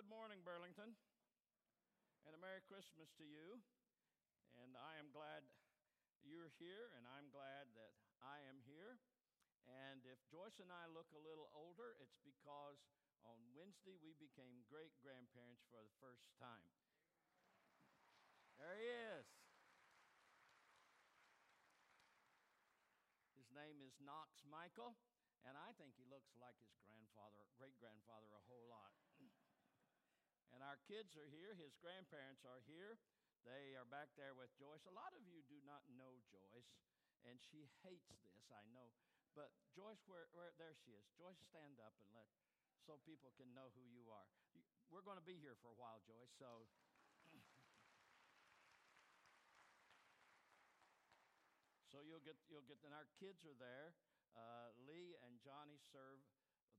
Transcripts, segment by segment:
good morning, Burlington, and a Merry Christmas to you. And I am glad you're here, and I'm glad that I am here. And if Joyce and I look a little older, it's because on Wednesday we became great grandparents for the first time. There he is. His name is Knox Michael, and I think he looks like his grandfather, great grandfather, a whole lot. And our kids are here, his grandparents are here. They are back there with Joyce. A lot of you do not know Joyce, and she hates this, I know. But Joyce, where, where there she is. Joyce, stand up and let so people can know who you are. We're going to be here for a while, Joyce. So. So you'll get, you'll get, and our kids are there. Uh, Lee and Johnny serve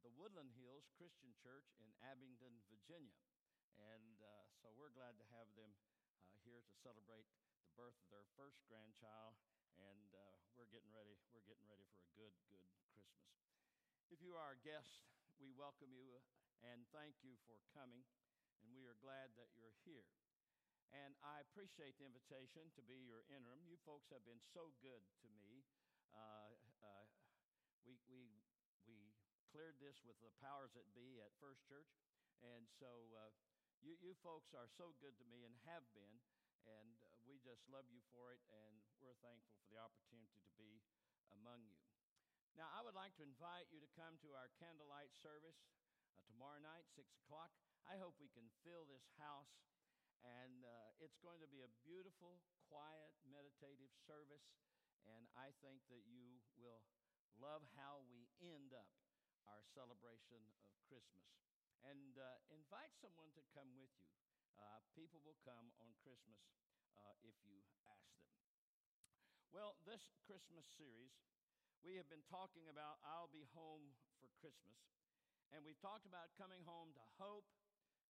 the Woodland Hills Christian Church in Abingdon, Virginia. And uh, so we're glad to have them uh, here to celebrate the birth of their first grandchild. And uh, we're getting ready, we're getting ready for a good, good Christmas. If you are a guest, we welcome you and thank you for coming. And we are glad that you're here. And I appreciate the invitation to be your interim. You folks have been so good to me. Uh, uh, we, we, we cleared this with the powers that be at First Church. And so uh, you, you folks are so good to me and have been. And uh, we just love you for it. And we're thankful for the opportunity to be among you. Now, I would like to invite you to come to our candlelight service uh, tomorrow night, 6 o'clock. I hope we can fill this house and uh, it's going to be a beautiful, quiet, meditative service. And I think that you will love how we end up our celebration of Christmas. And uh, invite someone to come with you. Uh, people will come on Christmas uh, if you ask them. Well, this Christmas series, we have been talking about I'll be home for Christmas. And we've talked about coming home to hope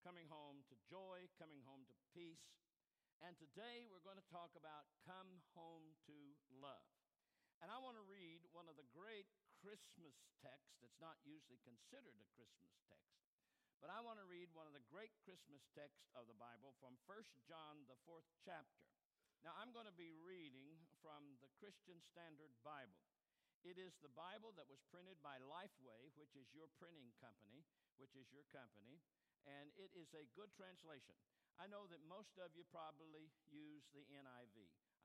coming home to joy, coming home to peace. And today we're going to talk about come home to love. And I want to read one of the great Christmas texts that's not usually considered a Christmas text. But I want to read one of the great Christmas texts of the Bible from 1 John, the fourth chapter. Now, I'm going to be reading from the Christian Standard Bible. It is the Bible that was printed by Lifeway, which is your printing company, which is your company and it is a good translation. I know that most of you probably use the NIV.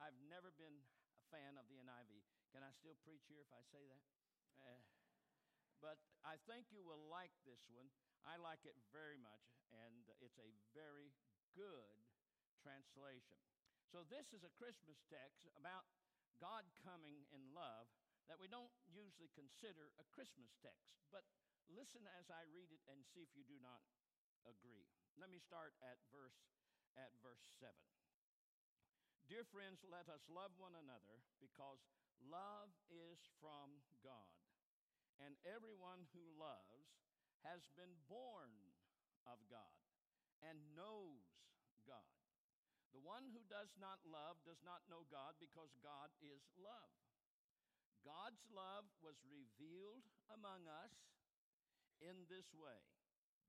I've never been a fan of the NIV. Can I still preach here if I say that? Uh, but I think you will like this one. I like it very much, and it's a very good translation. So, this is a Christmas text about God coming in love that we don't usually consider a Christmas text. But listen as I read it and see if you do not agree. Let me start at verse at verse 7. Dear friends, let us love one another because love is from God. And everyone who loves has been born of God and knows God. The one who does not love does not know God because God is love. God's love was revealed among us in this way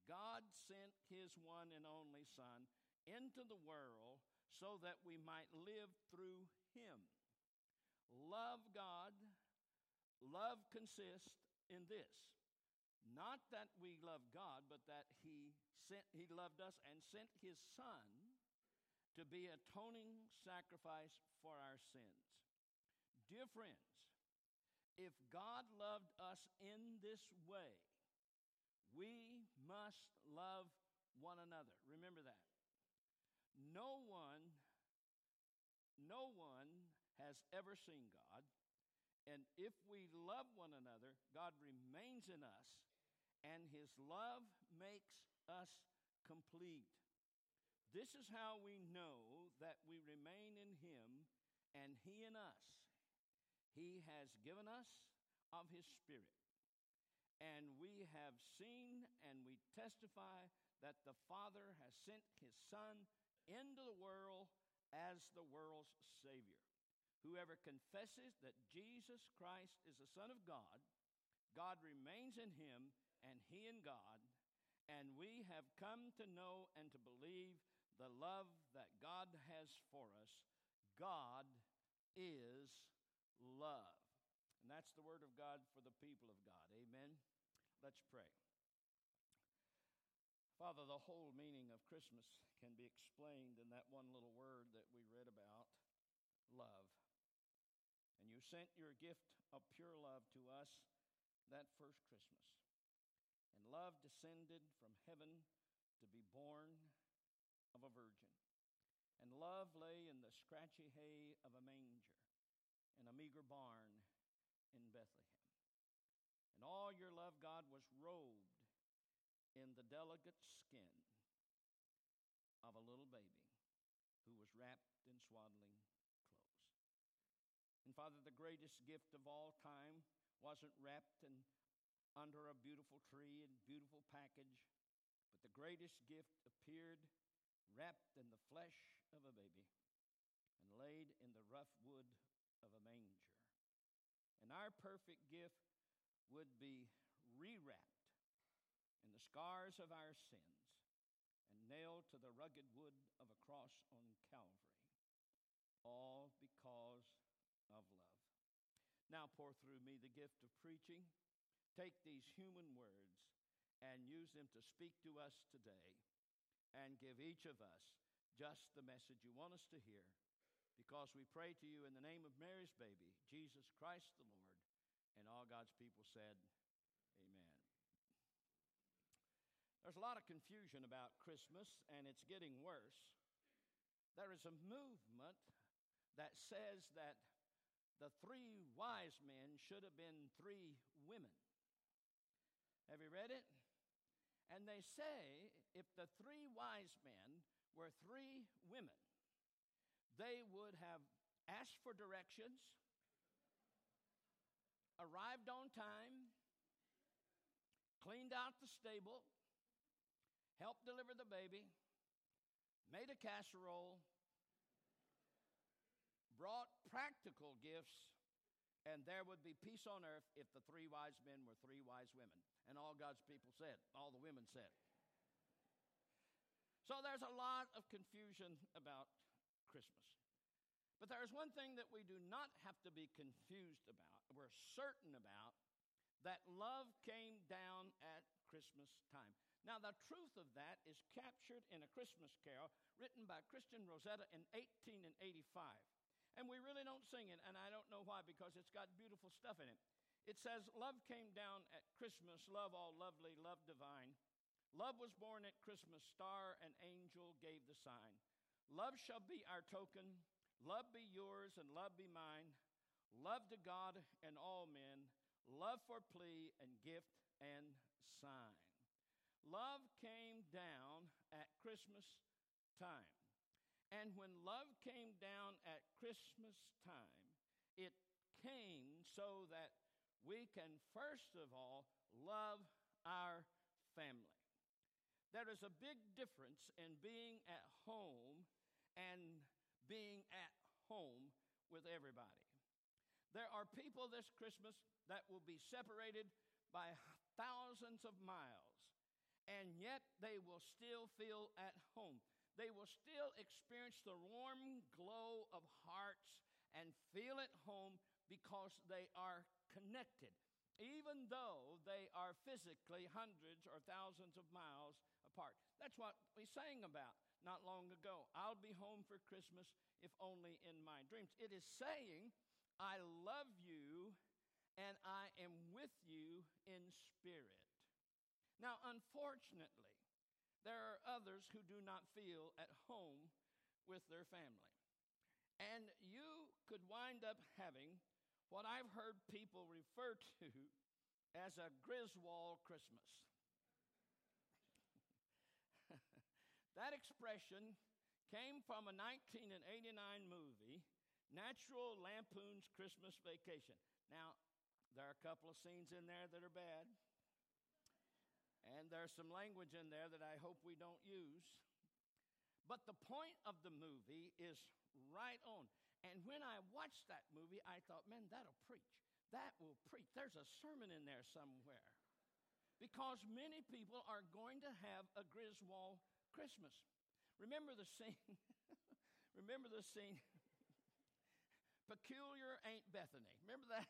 God sent his one and only Son into the world so that we might live through him. Love God. Love consists in this not that we love God, but that he, sent, he loved us and sent his Son to be atoning sacrifice for our sins. Dear friends, if God loved us in this way, we must love one another. Remember that. No one, no one has ever seen God. And if we love one another, God remains in us, and his love makes us complete. This is how we know that we remain in him and he in us. He has given us of his spirit. And we have seen and we testify that the Father has sent his Son into the world as the world's Savior. Whoever confesses that Jesus Christ is the Son of God, God remains in him and he in God. and we have come to know and to believe the love that God has for us. God is love. And that's the word of God for the people of God. Amen. Let's pray. Father, the whole meaning of Christmas can be explained in that one little word that we read about love. You sent your gift of pure love to us that first Christmas. And love descended from heaven to be born of a virgin. And love lay in the scratchy hay of a manger in a meager barn in Bethlehem. And all your love, God, was robed in the delicate skin of a little baby who was wrapped in swaddling Father, the greatest gift of all time wasn't wrapped in, under a beautiful tree and beautiful package, but the greatest gift appeared wrapped in the flesh of a baby and laid in the rough wood of a manger. And our perfect gift would be rewrapped in the scars of our sins and nailed to the rugged wood of a cross on Calvary, all because. Now pour through me the gift of preaching. Take these human words and use them to speak to us today and give each of us just the message you want us to hear because we pray to you in the name of Mary's baby, Jesus Christ the Lord. And all God's people said, Amen. There's a lot of confusion about Christmas, and it's getting worse. There is a movement that says that the three wise men should have been three women. Have you read it? And they say if the three wise men were three women, they would have asked for directions, arrived on time, cleaned out the stable, helped deliver the baby, made a casserole, brought practical gifts, and there would be peace on earth if the three wise men were three wise women. And all God's people said, all the women said. So there's a lot of confusion about Christmas. But there is one thing that we do not have to be confused about, we're certain about, that love came down at Christmas time. Now, the truth of that is captured in a Christmas carol written by Christina Rossetti in 1885. And we really don't sing it, and I don't know why, because it's got beautiful stuff in it. It says, Love came down at Christmas, love all lovely, love divine. Love was born at Christmas, star and angel gave the sign. Love shall be our token, love be yours, and love be mine. Love to God and all men, love for plea and gift and sign. Love came down at Christmas time. And when love came down at Christmas time, it came so that we can, first of all, love our family. There is a big difference in being at home and being at home with everybody. There are people this Christmas that will be separated by thousands of miles, and yet they will still feel at home. They will still experience the warm glow of hearts and feel at home because they are connected even though they are physically hundreds or thousands of miles apart. That's what we sang about not long ago. I'll be home for Christmas if only in my dreams. It is saying, I love you and I am with you in spirit. Now, unfortunately, there are others who do not feel at home with their family. And you could wind up having what I've heard people refer to as a Griswold Christmas. that expression came from a 1989 movie, National Lampoon's Christmas Vacation. Now, there are a couple of scenes in there that are bad, and there's some language in there that I hope we don't use. But the point of the movie is right on. And when I watched that movie, I thought, man, that'll preach. That will preach. There's a sermon in there somewhere. because many people are going to have a Griswold Christmas. Remember the scene? Remember the scene? Peculiar Aunt Bethany. Remember that?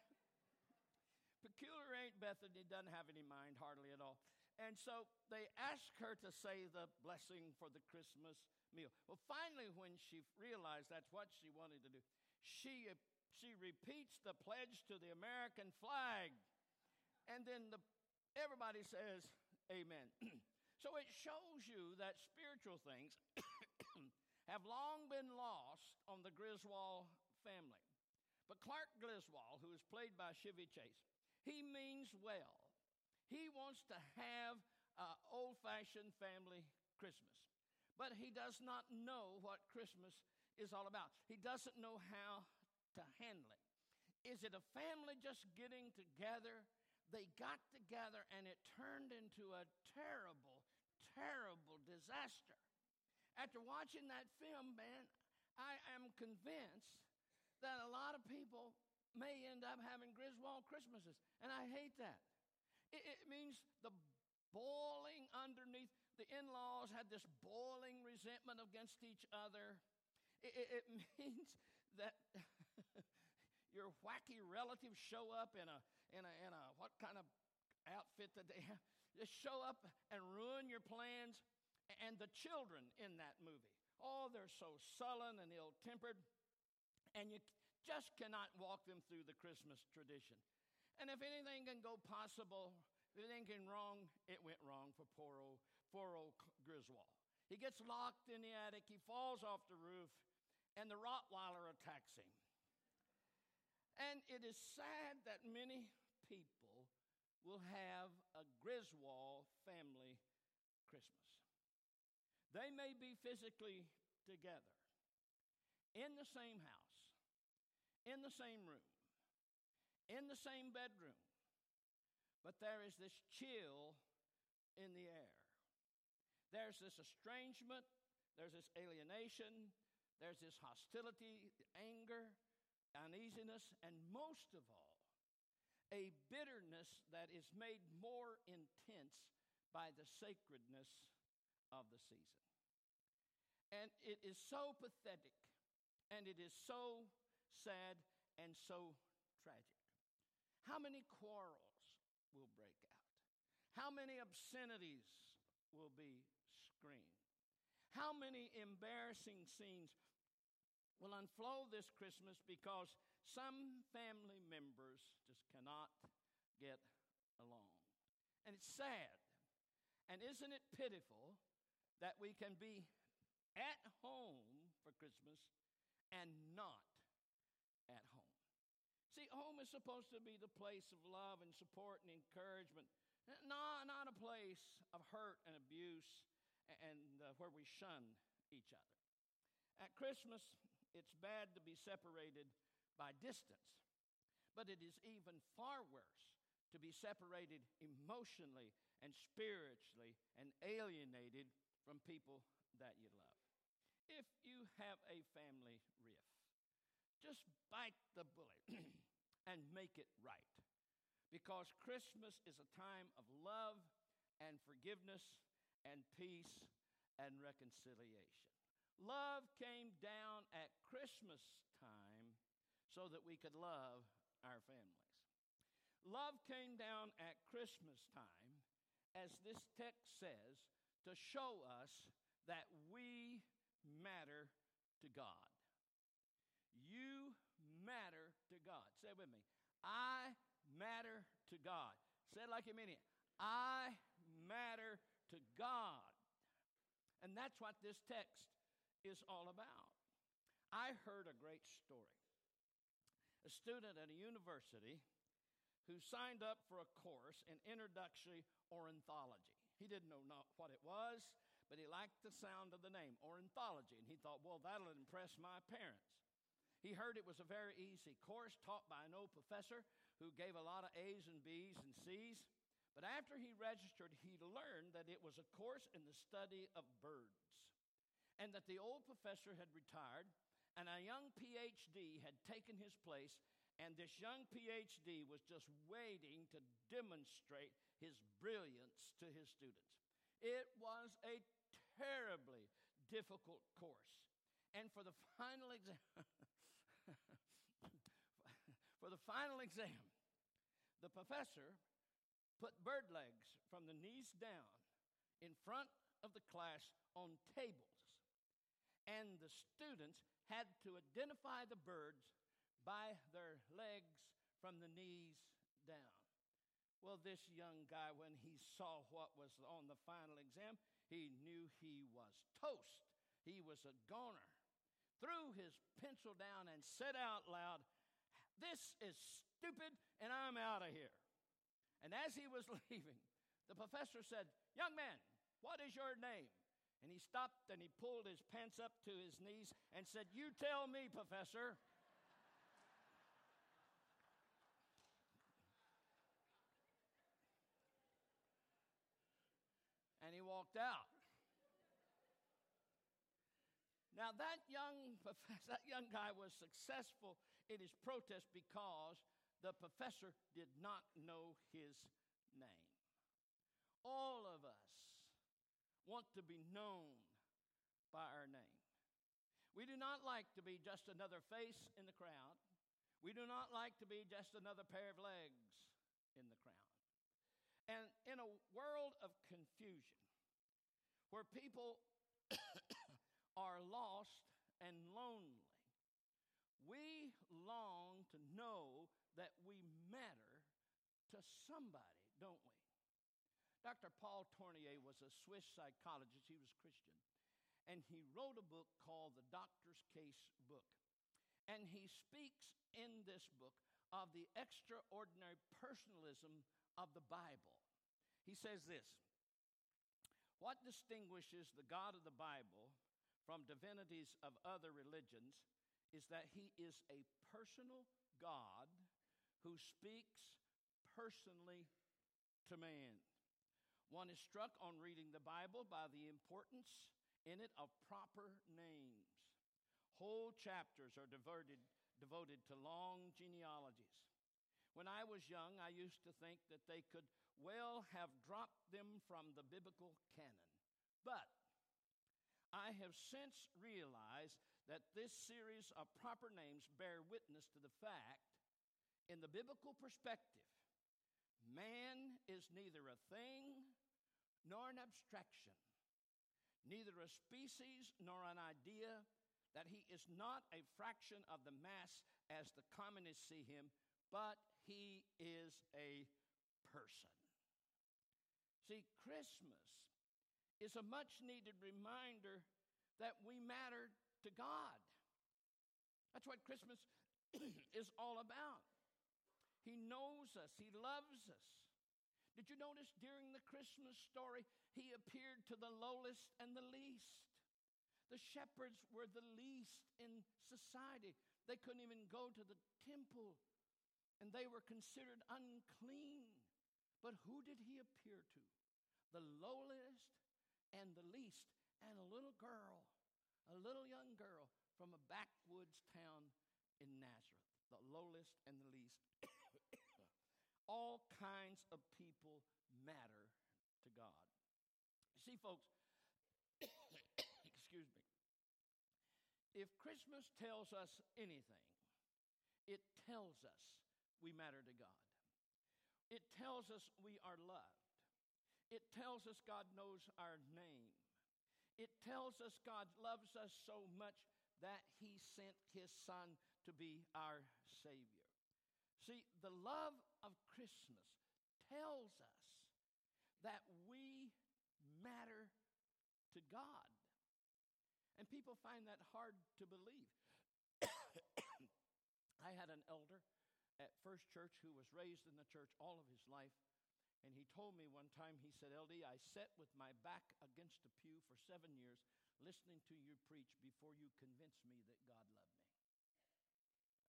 Peculiar Aunt Bethany doesn't have any mind hardly at all. And so they asked her to say the blessing for the Christmas meal. Well, finally, when she realized that's what she wanted to do, she, she repeats the pledge to the American flag. And then the, everybody says, Amen. so it shows you that spiritual things have long been lost on the Griswold family. But Clark Griswold, who is played by Chevy Chase, he means well. He wants to have an old fashioned family Christmas. But he does not know what Christmas is all about. He doesn't know how to handle it. Is it a family just getting together? They got together and it turned into a terrible, terrible disaster. After watching that film, man, I am convinced that a lot of people may end up having Griswold Christmases. And I hate that. It, it means the boiling underneath. The in laws had this boiling resentment against each other. It, it, it means that your wacky relatives show up in a, in a, in a, what kind of outfit that they have? Just show up and ruin your plans. And the children in that movie, oh, they're so sullen and ill tempered. And you just cannot walk them through the Christmas tradition. And if anything can go possible, if anything can wrong, it went wrong for poor old, poor old Griswold. He gets locked in the attic, he falls off the roof, and the Rottweiler attacks him. And it is sad that many people will have a Griswold family Christmas. They may be physically together in the same house, in the same room, in the same bedroom, but there is this chill in the air. There's this estrangement, there's this alienation, there's this hostility, anger, uneasiness, and most of all, a bitterness that is made more intense by the sacredness of the season. And it is so pathetic, and it is so sad, and so tragic. How many quarrels will break out? How many obscenities will be screamed? How many embarrassing scenes will unfold this Christmas because some family members just cannot get along? And it's sad. And isn't it pitiful that we can be at home for Christmas and not at home? See, home is supposed to be the place of love and support and encouragement, not, not a place of hurt and abuse and uh, where we shun each other. At Christmas, it's bad to be separated by distance, but it is even far worse to be separated emotionally and spiritually and alienated from people that you love. If you have a family rift, just bite the bullet and make it right. Because Christmas is a time of love and forgiveness and peace and reconciliation. Love came down at Christmas time so that we could love our families. Love came down at Christmas time, as this text says, to show us that we matter to God. You matter. Say with me. I matter to God. Say it like you mean it. I matter to God. And that's what this text is all about. I heard a great story. A student at a university who signed up for a course in introductory ornithology. He didn't know not what it was, but he liked the sound of the name, ornithology, and he thought, well, that'll impress my parents. He heard it was a very easy course taught by an old professor who gave a lot of A's and B's and C's. But after he registered, he learned that it was a course in the study of birds and that the old professor had retired and a young PhD had taken his place And this young PhD was just waiting to demonstrate his brilliance to his students. It was a terribly difficult course. And for the final exam, for the final exam, the professor put bird legs from the knees down in front of the class on tables. And the students had to identify the birds by their legs from the knees down. Well, this young guy, when he saw what was on the final exam, he knew he was toast. He was a goner. Threw his pencil down and said out loud, This is stupid, and I'm out of here. And as he was leaving, the professor said, Young man, what is your name? And he stopped and he pulled his pants up to his knees and said, You tell me, professor. and he walked out. Now that young that young guy was successful in his protest because the professor did not know his name. All of us want to be known by our name. We do not like to be just another face in the crowd. We do not like to be just another pair of legs in the crowd. And in a world of confusion, where people are lost and lonely, we long to know that we matter to somebody, don't we? Dr. Paul Tournier was a Swiss psychologist. He was Christian. And he wrote a book called The Doctor's Case Book. And he speaks in this book of the extraordinary personalism of the Bible. He says this What distinguishes the God of the Bible from divinities of other religions is that he is a personal God who speaks personally to man. One is struck on reading the Bible by the importance in it of proper names. Whole chapters are devoted, devoted to long genealogies. When I was young, I used to think that they could well have dropped them from the biblical canon. But I have since realized that this series of proper names bear witness to the fact, in the biblical perspective, man is neither a thing nor an abstraction, neither a species nor an idea, that he is not a fraction of the mass as the communists see him, but he is a person. See, Christmas is a much needed reminder that we matter to God. That's what Christmas is all about. He knows us, He loves us. Did you notice during the Christmas story, He appeared to the lowest and the least? The shepherds were the least in society. They couldn't even go to the temple, and they were considered unclean. But who did he appear to? The lowest and the least, and a little girl, a little young girl from a backwoods town in Nazareth, the lowest and the least. All kinds of people matter to God. See, folks, excuse me. If Christmas tells us anything, it tells us we matter to God. It tells us we are loved. It tells us God knows our name. It tells us God loves us so much that he sent his son to be our Savior. See, the love of Christmas tells us that we matter to God. And people find that hard to believe. I had an elder at First Church who was raised in the church all of his life. And he told me one time, he said, LD, I sat with my back against a pew for seven years listening to you preach before you convinced me that God loved me.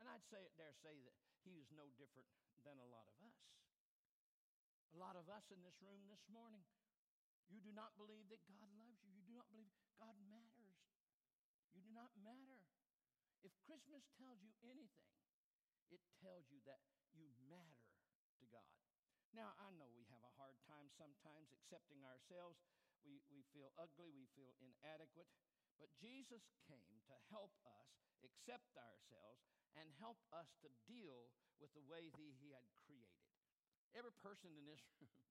And I'd say, dare say that he was no different than a lot of us. A lot of us in this room this morning, you do not believe that God loves you. You do not believe God matters. You do not matter. If Christmas tells you anything, it tells you that you matter to God. Now, I know we have a hard time sometimes accepting ourselves. We, we feel ugly, we feel inadequate. But Jesus came to help us accept ourselves and help us to deal with the way he, he had created. Every person in this room,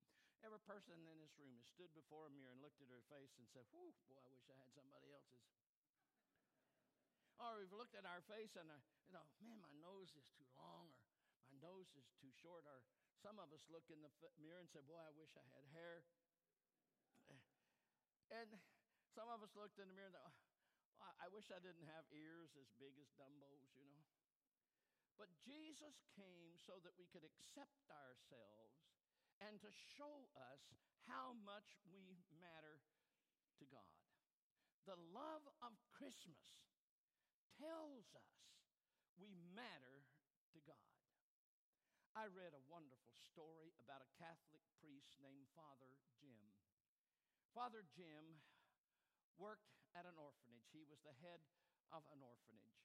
every person in this room has stood before a mirror and looked at her face and said, Whew, boy, I wish I had somebody else's. or we've looked at our face and, uh, you know, man, my nose is too long or my nose is too short. Or some of us look in the mirror and say, Boy, I wish I had hair. And some of us looked in the mirror and thought, oh, I wish I didn't have ears as big as Dumbo's, you know. But Jesus came so that we could accept ourselves and to show us how much we matter to God. The love of Christmas tells us we matter to God. I read a wonderful story about a Catholic priest named Father Jim. Father Jim worked at an orphanage, he was the head of an orphanage.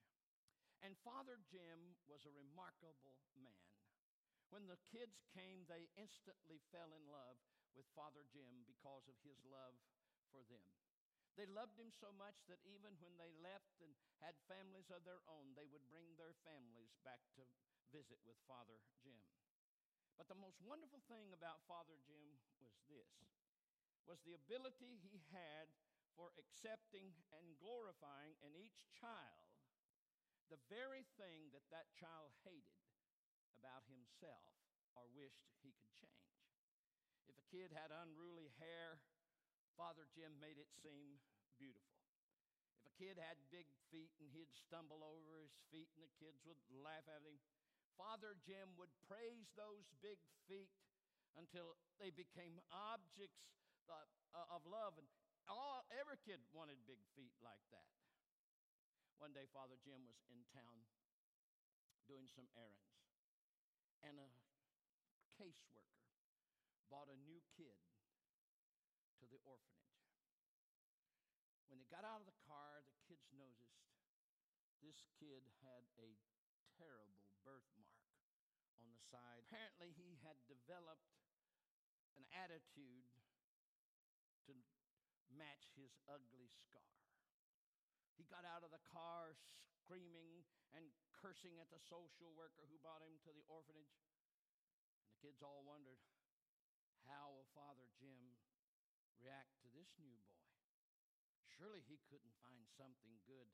And Father Jim was a remarkable man. When the kids came, they instantly fell in love with Father Jim because of his love for them. They loved him so much that even when they left and had families of their own, they would bring their families back to visit with Father Jim. But the most wonderful thing about Father Jim was this was the ability he had for accepting and glorifying in each child the very thing that that child hated about himself or wished he could change. If a kid had unruly hair, Father Jim made it seem beautiful. If a kid had big feet and he'd stumble over his feet and the kids would laugh at him, Father Jim would praise those big feet until they became objects uh, of love. And all, every kid wanted big feet like that. One day, Father Jim was in town doing some errands, and a caseworker bought a new kid to the orphanage. When they got out of the car, the kids noticed this kid had a terrible birthmark on the side. Apparently, he had developed an attitude to match his ugly scar. He got out of the car screaming and cursing at the social worker who brought him to the orphanage. And the kids all wondered how will Father Jim react to this new boy? Surely he couldn't find something good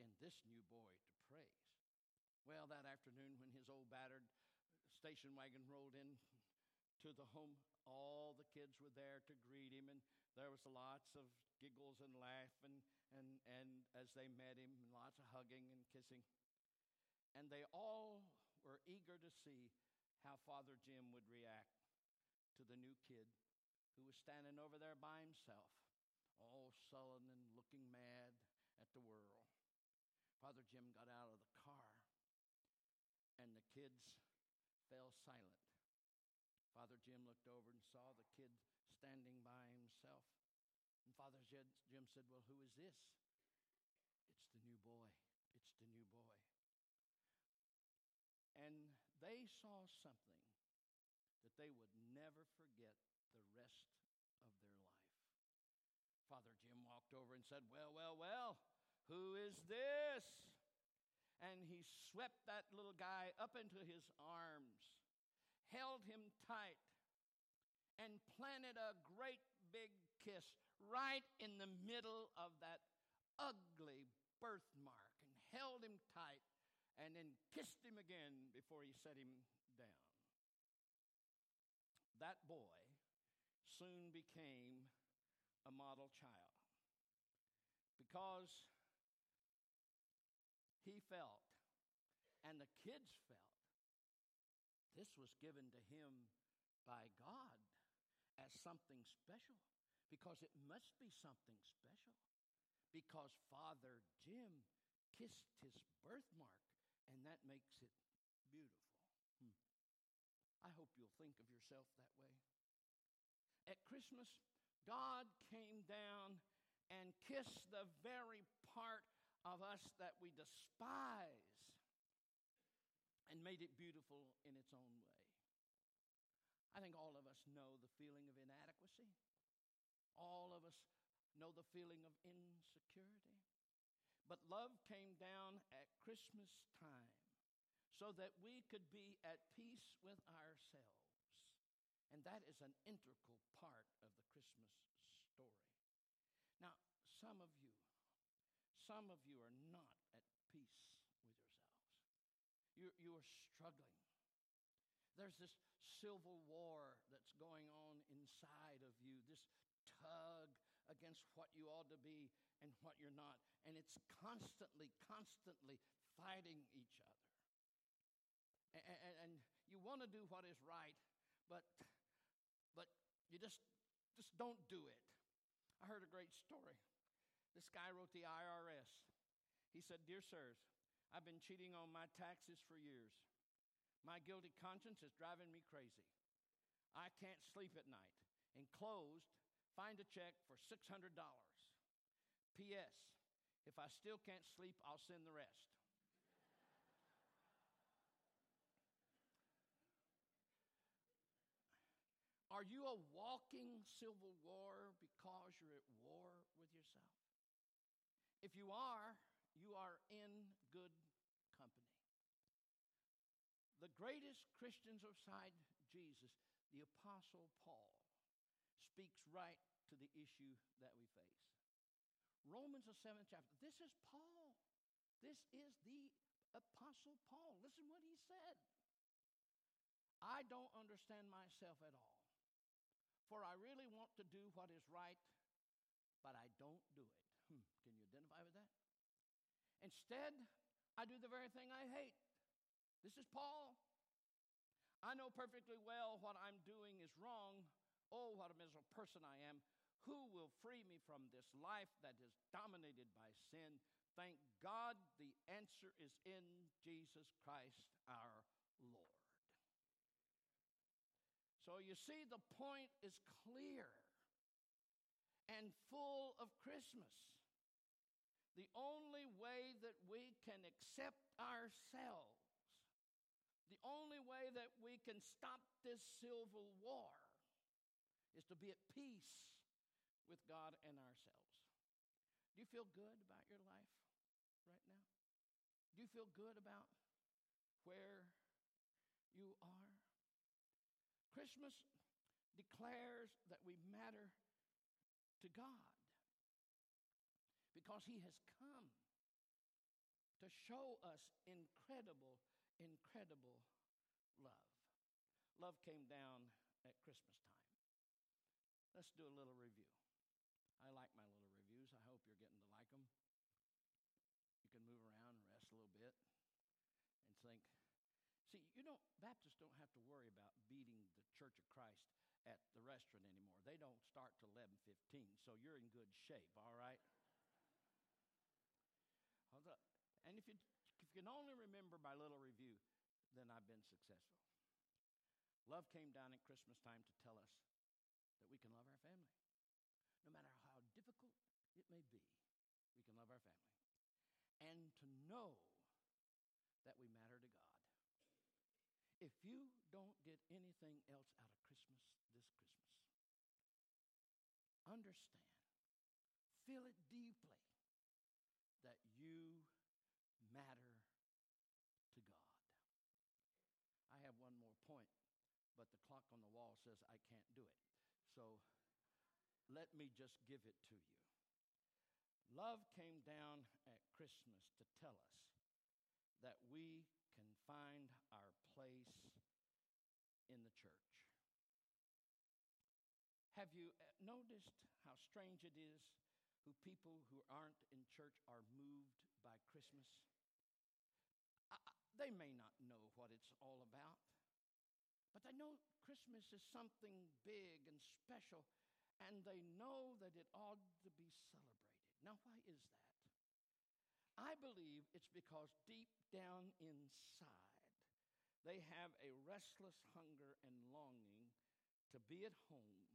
in this new boy to praise. Well, that afternoon, when his old battered station wagon rolled in to the home, all the kids were there to greet him, and there was lots of giggles and laughing and, and as they met him, and lots of hugging and kissing. And they all were eager to see how Father Jim would react to the new kid who was standing over there by himself, all sullen and looking mad at the world. Father Jim got out of the car, and the kids fell silent. Father Jim looked over and saw the kid standing by himself. And Father Jim said, Well, who is this? It's the new boy. It's the new boy. And they saw something that they would never forget the rest of their life. Father Jim walked over and said, Well, well, well, who is this? And he swept that little guy up into his arms, held him tight, and planted a great big kiss right in the middle of that ugly birthmark and held him tight and then kissed him again before he set him down. That boy soon became a model child because he felt, and the kids felt, this was given to him by God as something special because it must be something special. Because Father Jim kissed his birthmark, and that makes it beautiful. Hmm. I hope you'll think of yourself that way. At Christmas, God came down and kissed the very part of us that we despise. And made it beautiful in its own way. I think all of us know the feeling of inadequacy. All of us know the feeling of insecurity. But love came down at Christmas time so that we could be at peace with ourselves. And that is an integral part of the Christmas story. Now, some of you, some of you are not at peace with yourselves. You, you are struggling. There's this civil war that's going on inside of you, this tug against what you ought to be and what you're not. And it's constantly, constantly fighting each other. And, and, and you want to do what is right, but, but you just, just don't do it. I heard a great story. This guy wrote the IRS. He said, Dear sirs, I've been cheating on my taxes for years. My guilty conscience is driving me crazy. I can't sleep at night. Enclosed, find a check for $600. P.S. If I still can't sleep, I'll send the rest. Are you a walking civil war because you're at war with yourself? If you are, you are in good company. The greatest Christians beside Jesus, the Apostle Paul, speaks right to the issue that we face. Romans, the seventh chapter. This is Paul. This is the Apostle Paul. Listen what he said. I don't understand myself at all. For I really want to do what is right, but I don't do it. Hmm. Can you identify with that? Instead, I do the very thing I hate. This is Paul. I know perfectly well what I'm doing is wrong. Oh, what a miserable person I am. Who will free me from this life that is dominated by sin? Thank God the answer is in Jesus Christ our Lord. So you see, the point is clear and full of Christmas. The only way that we can accept ourselves, the only way that we can stop this civil war, is to be at peace with God and ourselves. Do you feel good about your life right now? Do you feel good about where you are? Christmas declares that we matter to God because He has come to show us incredible, incredible love. Love came down at Christmas time. Let's do a little review. I like my little reviews. I hope you're getting to like them. You can move around and rest a little bit and think, See, you don't Baptists don't have to worry about beating the Church of Christ at the restaurant anymore. They don't start till 11:15, so you're in good shape, all right? And if you, if you can only remember my little review, then I've been successful. Love came down at Christmas time to tell us that we can love our family. No matter how difficult it may be, we can love our family. And to know that we matter to God. If you don't get anything else out of Christmas this Christmas, understand, feel it deeply that you matter to God. I have one more point, but the clock on the wall says I can't do it. So let me just give it to you. Love came down at Christmas to tell us that we can find our place in the church. Have you uh, noticed how strange it is who people who aren't in church are moved by Christmas? I, they may not know what it's all about, but they know Christmas is something big and special, and they know that it ought to be celebrated. Now, why is that? I believe it's because deep down inside, they have a restless hunger and longing to be at home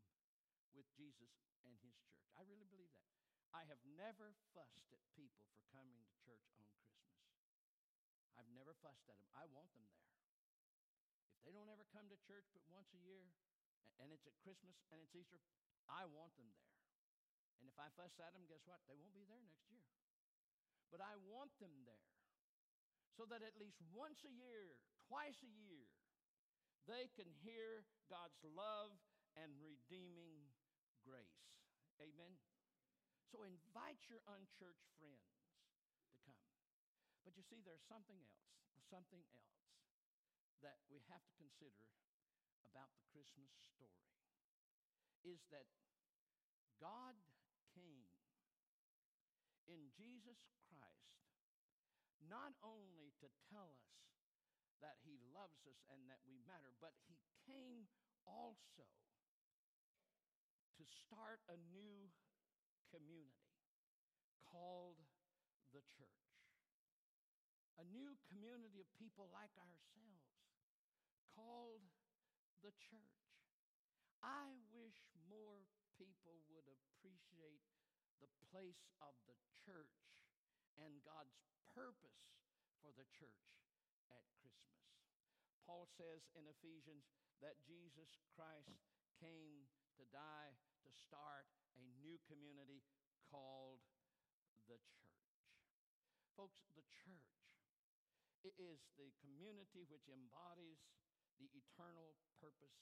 with Jesus and his church. I really believe that. I have never fussed at people for coming to church on Christmas. I've never fussed at them. I want them there. They don't ever come to church but once a year, and it's at Christmas and it's Easter, I want them there. And if I fuss at them, guess what? They won't be there next year. But I want them there so that at least once a year, twice a year, they can hear God's love and redeeming grace. Amen. So invite your unchurched friends to come. But you see, there's something else, something else that we have to consider about the Christmas story is that God came in Jesus Christ not only to tell us that he loves us and that we matter, but he came also to start a new community called the church. A new community of people like ourselves called the church. I wish more people would appreciate the place of the church and God's purpose for the church at Christmas. Paul says in Ephesians that Jesus Christ came to die to start a new community called the church. Folks, the church is the community which embodies the eternal purpose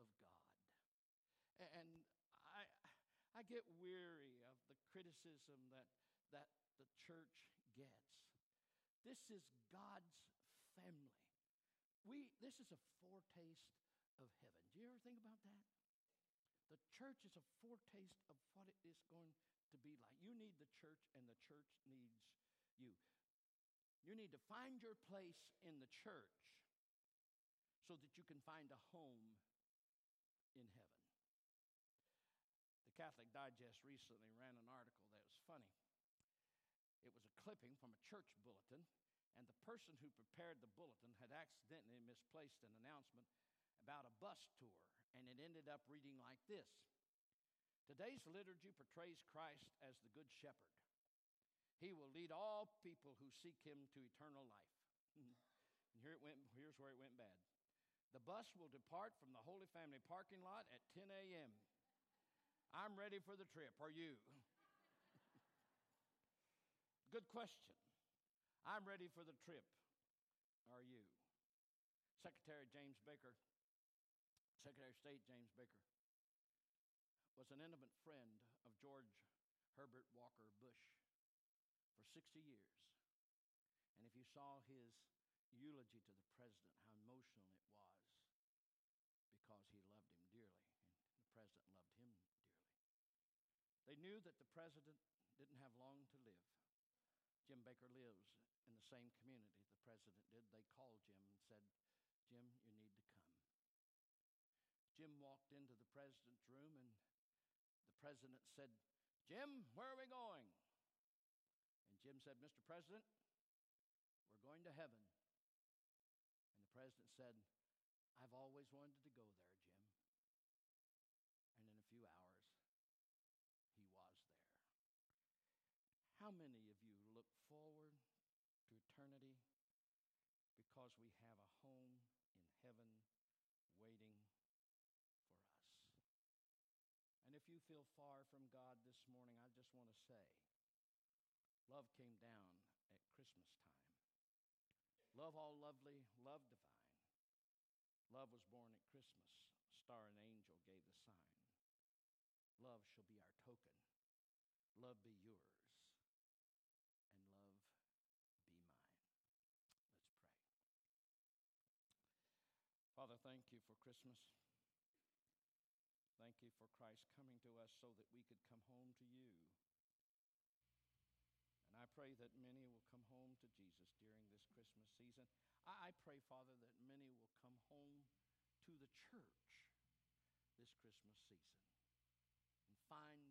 of God. And I, I get weary of the criticism that, that the church gets. This is God's family. We, this is a foretaste of heaven. Do you ever think about that? The church is a foretaste of what it is going to be like. You need the church, and the church needs you. You need to find your place in the church so that you can find a home in heaven. The Catholic Digest recently ran an article that was funny. It was a clipping from a church bulletin, and the person who prepared the bulletin had accidentally misplaced an announcement about a bus tour, and it ended up reading like this Today's liturgy portrays Christ as the Good Shepherd. He will lead all people who seek him to eternal life. and here it went, here's where it went bad. The bus will depart from the Holy Family parking lot at 10 a.m. I'm ready for the trip. Are you? Good question. I'm ready for the trip. Are you? Secretary James Baker, Secretary of State James Baker, was an intimate friend of George Herbert Walker Bush for 60 years. And if you saw his eulogy to the president, how emotional it was because he loved him dearly, and the president loved him dearly. They knew that the president didn't have long to live. Jim Baker lives in the same community the president did. They called Jim and said, Jim, you need to come. Jim walked into the president's room and the president said, Jim, where are we going? And Jim said, Mr. President, we're going to heaven. President said, I've always wanted to go there, Jim. And in a few hours, he was there. How many of you look forward to eternity because we have a home in heaven waiting for us? And if you feel far from God this morning, I just want to say love came down at Christmas time. Love all lovely, love divine. Love was born at Christmas. Star and angel gave the sign. Love shall be our token. Love be yours. And love be mine. Let's pray. Father, thank you for Christmas. Thank you for Christ coming to us so that we could come home to you. And I pray that many will come home to Jesus during this Christmas season. I, I pray, Father, that many will come home to the church this Christmas season and find